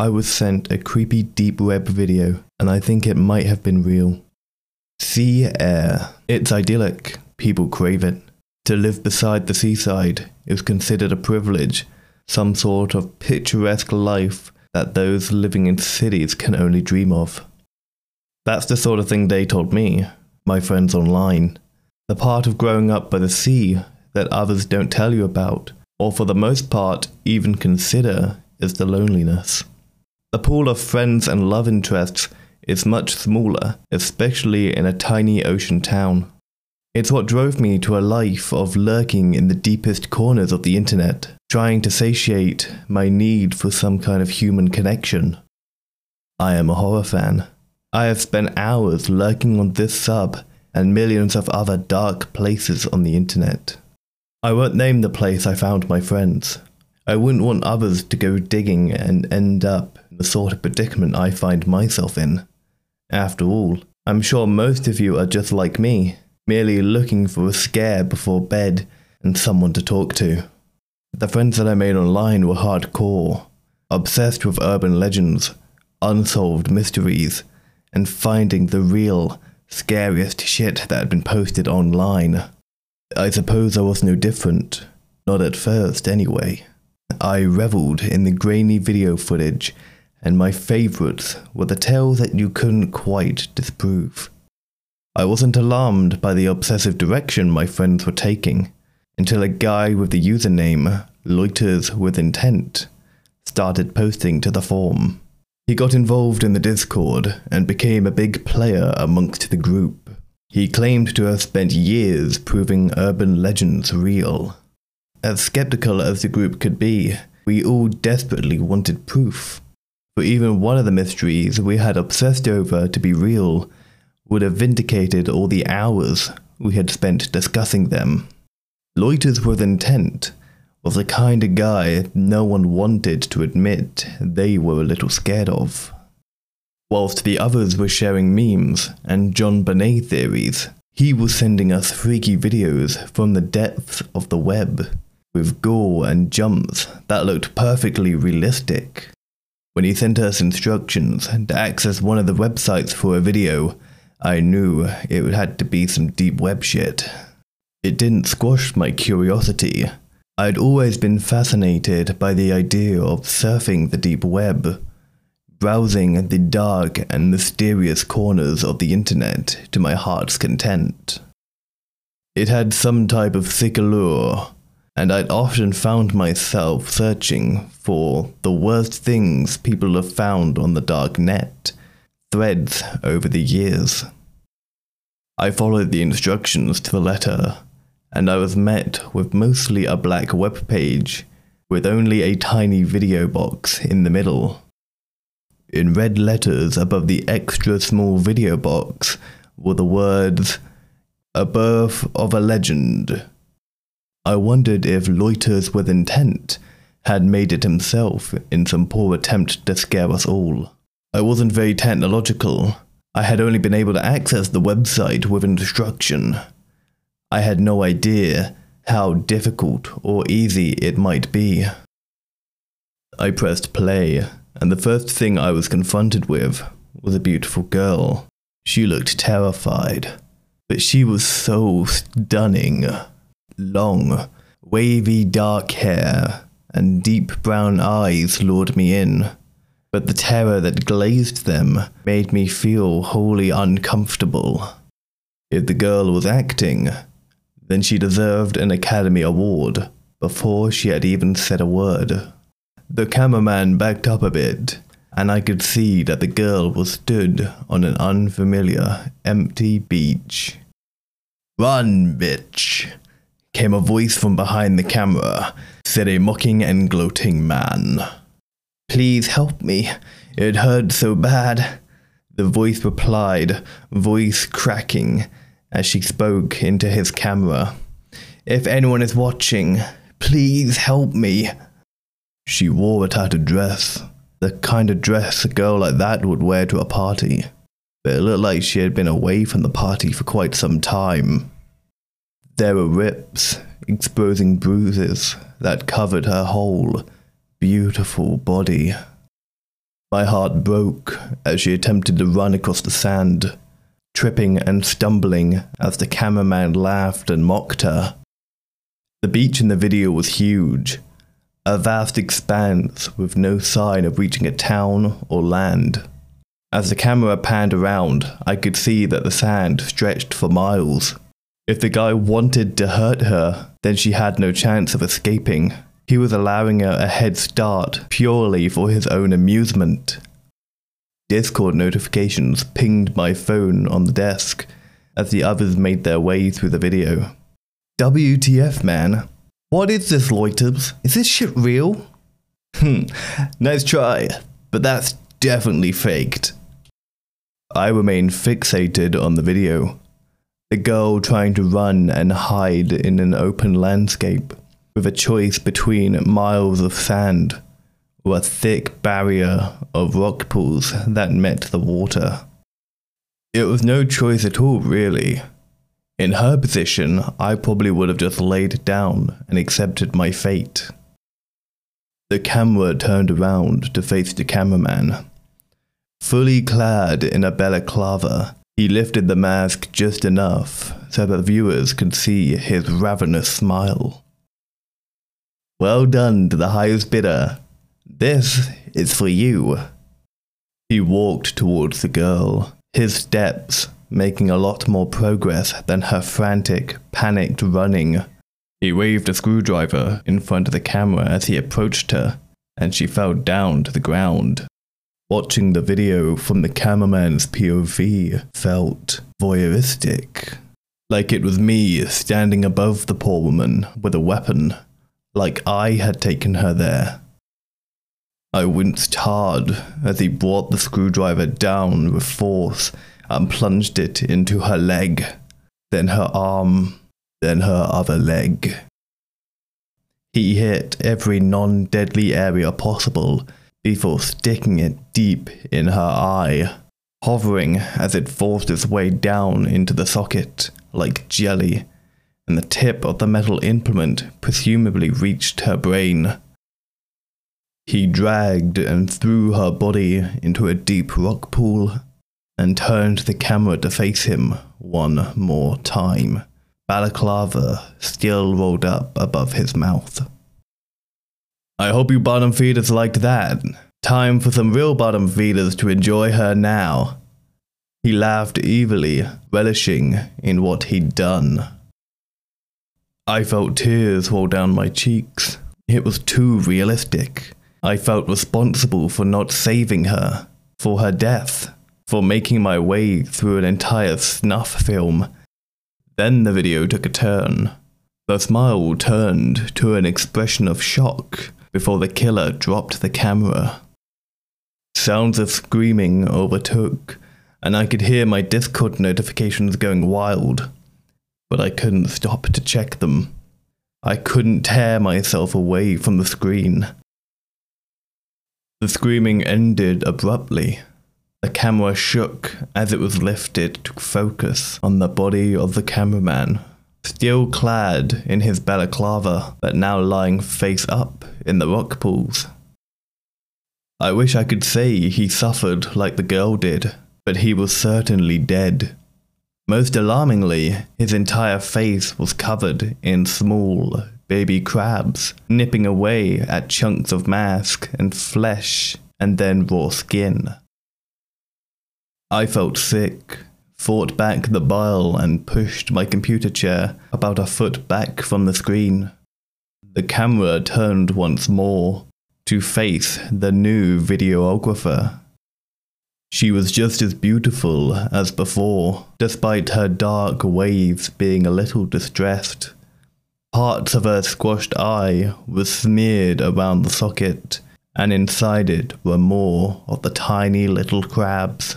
I was sent a creepy deep web video, and I think it might have been real. Sea air. It's idyllic. People crave it. To live beside the seaside is considered a privilege, some sort of picturesque life that those living in cities can only dream of. That's the sort of thing they told me, my friends online. The part of growing up by the sea that others don't tell you about, or for the most part even consider, is the loneliness. The pool of friends and love interests is much smaller, especially in a tiny ocean town. It's what drove me to a life of lurking in the deepest corners of the internet, trying to satiate my need for some kind of human connection. I am a horror fan. I have spent hours lurking on this sub and millions of other dark places on the internet. I won't name the place I found my friends. I wouldn't want others to go digging and end up the sort of predicament I find myself in. After all, I'm sure most of you are just like me, merely looking for a scare before bed and someone to talk to. The friends that I made online were hardcore, obsessed with urban legends, unsolved mysteries, and finding the real, scariest shit that had been posted online. I suppose I was no different. Not at first, anyway. I revelled in the grainy video footage, and my favourites were the tales that you couldn't quite disprove. I wasn't alarmed by the obsessive direction my friends were taking until a guy with the username Loiters with Intent started posting to the forum. He got involved in the Discord and became a big player amongst the group. He claimed to have spent years proving urban legends real. As skeptical as the group could be, we all desperately wanted proof. Even one of the mysteries we had obsessed over to be real would have vindicated all the hours we had spent discussing them. Loiters with intent was the kind of guy no one wanted to admit they were a little scared of. Whilst the others were sharing memes and JonBenét theories, he was sending us freaky videos from the depths of the web, with gore and jumps that looked perfectly realistic. When he sent us instructions to access one of the websites for a video, I knew it had to be some deep web shit. It didn't squash my curiosity. I'd always been fascinated by the idea of surfing the deep web browsing the dark and mysterious corners of the internet to my heart's content. It had some type of sick allure, and I'd often found myself searching for the worst things people have found on the dark net, threads over the years. I followed the instructions to the letter, and I was met with mostly a black web page with only a tiny video box in the middle. In red letters above the extra small video box were the words, A Birth of a Legend. I wondered if Loiters with Intent had made it himself in some poor attempt to scare us all. I wasn't very technological. I had only been able to access the website with instruction. I had no idea how difficult or easy it might be. I pressed play and the first thing I was confronted with was a beautiful girl. She looked terrified, but she was so stunning. Long, wavy dark hair and deep brown eyes lured me in, but the terror that glazed them made me feel wholly uncomfortable. If the girl was acting, then she deserved an Academy Award before she had even said a word. The cameraman backed up a bit, and I could see that the girl was stood on an unfamiliar, empty beach. Run, bitch! Came a voice from behind the camera, said a mocking and gloating man. Please help me. It hurt so bad. The voice replied, voice cracking, as she spoke into his camera. If anyone is watching, please help me. She wore a tattered dress, the kind of dress a girl like that would wear to a party, but it looked like she had been away from the party for quite some time. There were rips, exposing bruises that covered her whole, beautiful body. My heart broke as she attempted to run across the sand, tripping and stumbling as the cameraman laughed and mocked her. The beach in the video was huge, a vast expanse with no sign of reaching a town or land. As the camera panned around, I could see that the sand stretched for miles. If the guy wanted to hurt her, then she had no chance of escaping. He was allowing her a head start purely for his own amusement. Discord notifications pinged my phone on the desk as the others made their way through the video. WTF, man. What is this, Loiters? Is this shit real? Hmm, nice try, but that's definitely faked. I remained fixated on the video. The girl trying to run and hide in an open landscape, with a choice between miles of sand or a thick barrier of rock pools that met the water. It was no choice at all, really. In her position, I probably would have just laid down and accepted my fate. The camera turned around to face the cameraman. Fully clad in a balaclava, he lifted the mask just enough so that viewers could see his ravenous smile. Well done to the highest bidder. This is for you. He walked towards the girl, his steps making a lot more progress than her frantic, panicked running. He waved a screwdriver in front of the camera as he approached her, and she fell down to the ground. Watching the video from the cameraman's POV felt voyeuristic. Like it was me standing above the poor woman with a weapon, like I had taken her there. I winced hard as he brought the screwdriver down with force and plunged it into her leg, then her arm, then her other leg. He hit every non deadly area possible before sticking it deep in her eye, hovering as it forced its way down into the socket like jelly, and the tip of the metal implement presumably reached her brain. He dragged and threw her body into a deep rock pool and turned the camera to face him one more time, balaclava still rolled up above his mouth. I hope you bottom feeders liked that. Time for some real bottom feeders to enjoy her now. He laughed evilly, relishing in what he'd done. I felt tears roll down my cheeks. It was too realistic. I felt responsible for not saving her, for her death, for making my way through an entire snuff film. Then the video took a turn. The smile turned to an expression of shock before the killer dropped the camera. Sounds of screaming overtook, and I could hear my Discord notifications going wild, but I couldn't stop to check them. I couldn't tear myself away from the screen. The screaming ended abruptly. The camera shook as it was lifted to focus on the body of the cameraman still clad in his balaclava, but now lying face up in the rock pools. I wish I could say he suffered like the girl did, but he was certainly dead. Most alarmingly, his entire face was covered in small, baby crabs, nipping away at chunks of mask and flesh and then raw skin. I felt sick fought back the bile and pushed my computer chair about a foot back from the screen. The camera turned once more to face the new videographer. She was just as beautiful as before, despite her dark waves being a little distressed. Parts of her squashed eye were smeared around the socket, and inside it were more of the tiny little crabs.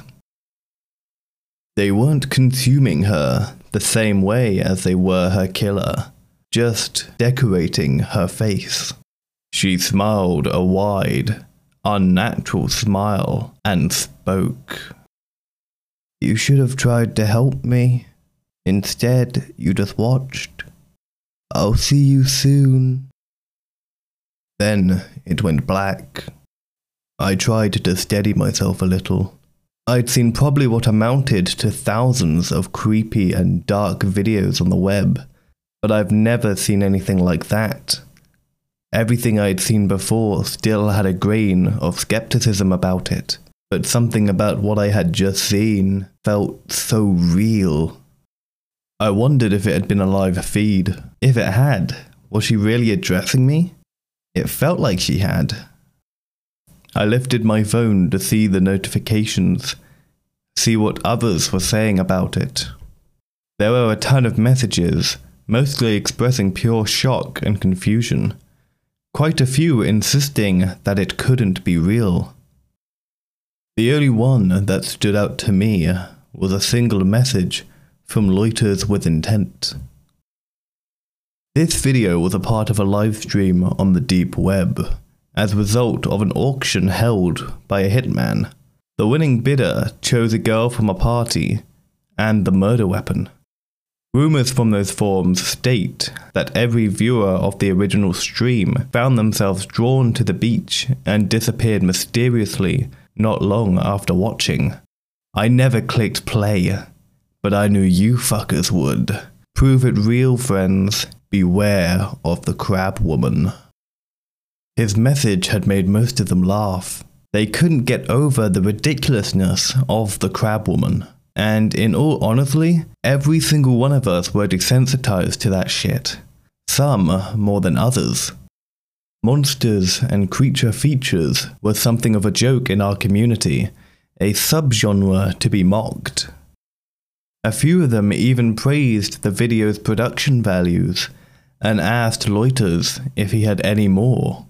They weren't consuming her the same way as they were her killer, just decorating her face. She smiled a wide, unnatural smile and spoke. You should have tried to help me. Instead, you just watched. I'll see you soon. Then it went black. I tried to steady myself a little. I'd seen probably what amounted to thousands of creepy and dark videos on the web, but I've never seen anything like that. Everything I'd seen before still had a grain of skepticism about it, but something about what I had just seen felt so real. I wondered if it had been a live feed. If it had, was she really addressing me? It felt like she had. I lifted my phone to see the notifications, see what others were saying about it. There were a ton of messages, mostly expressing pure shock and confusion. Quite a few insisting that it couldn't be real. The only one that stood out to me was a single message from Loiters with Intent. This video was a part of a live stream on the deep web as a result of an auction held by a hitman. The winning bidder chose a girl from a party and the murder weapon. Rumors from those forums state that every viewer of the original stream found themselves drawn to the beach and disappeared mysteriously not long after watching. I never clicked play, but I knew you fuckers would. Prove it real, friends. Beware of the crab woman. His message had made most of them laugh. They couldn't get over the ridiculousness of the crab woman. And in all honesty, every single one of us were desensitized to that shit. Some more than others. Monsters and creature features were something of a joke in our community, a subgenre to be mocked. A few of them even praised the video's production values and asked Loiters if he had any more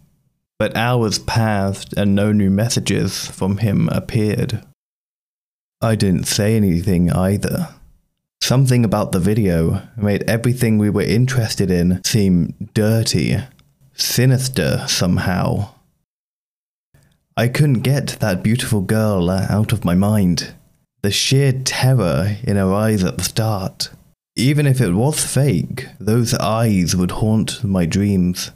but hours passed and no new messages from him appeared. I didn't say anything either. Something about the video made everything we were interested in seem dirty, sinister somehow. I couldn't get that beautiful girl out of my mind. The sheer terror in her eyes at the start. Even if it was fake, those eyes would haunt my dreams.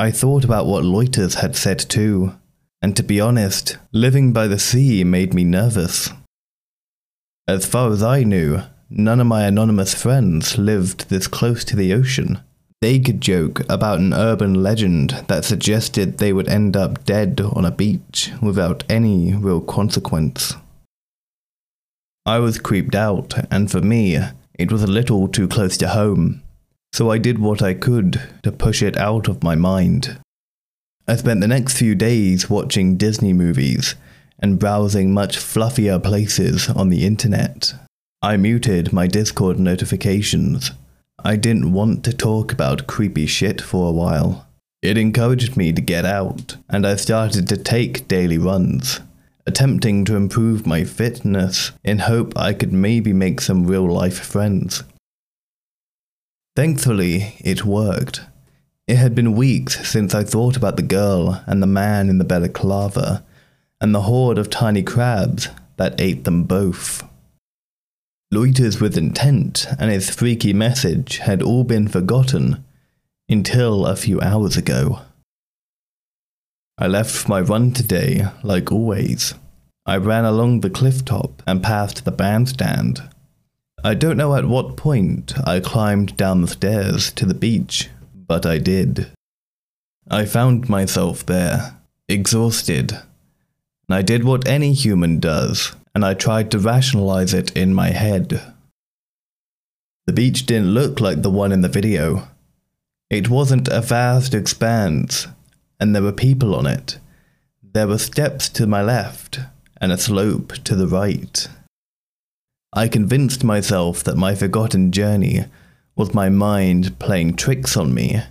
I thought about what Loiters had said too, and to be honest, living by the sea made me nervous. As far as I knew, none of my anonymous friends lived this close to the ocean. They could joke about an urban legend that suggested they would end up dead on a beach without any real consequence. I was creeped out, and for me, it was a little too close to home so I did what I could to push it out of my mind. I spent the next few days watching Disney movies and browsing much fluffier places on the internet. I muted my Discord notifications. I didn't want to talk about creepy shit for a while. It encouraged me to get out, and I started to take daily runs, attempting to improve my fitness in hope I could maybe make some real life friends. Thankfully, it worked. It had been weeks since I thought about the girl and the man in the balaclava, and the horde of tiny crabs that ate them both. Loiters with intent and his freaky message had all been forgotten until a few hours ago. I left my run today, like always. I ran along the cliff top and past the bandstand I don't know at what point I climbed down the stairs to the beach, but I did. I found myself there, exhausted. I did what any human does, and I tried to rationalize it in my head. The beach didn't look like the one in the video. It wasn't a vast expanse, and there were people on it. There were steps to my left, and a slope to the right. I convinced myself that my forgotten journey was my mind playing tricks on me.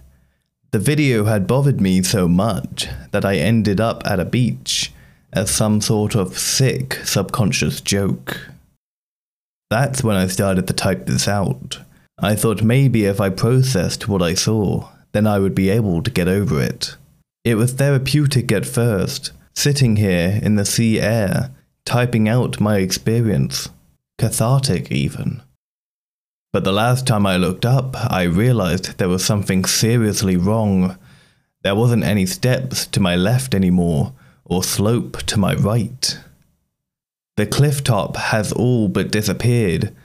The video had bothered me so much that I ended up at a beach as some sort of sick subconscious joke. That's when I started to type this out. I thought maybe if I processed what I saw, then I would be able to get over it. It was therapeutic at first, sitting here in the sea air, typing out my experience cathartic even. But the last time I looked up, I realized there was something seriously wrong. There wasn't any steps to my left anymore, or slope to my right. The cliff top has all but disappeared,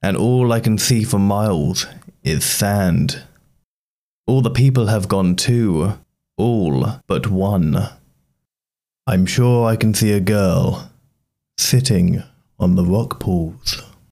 and all I can see for miles is sand. All the people have gone too, all but one. I'm sure I can see a girl sitting on the rock pools.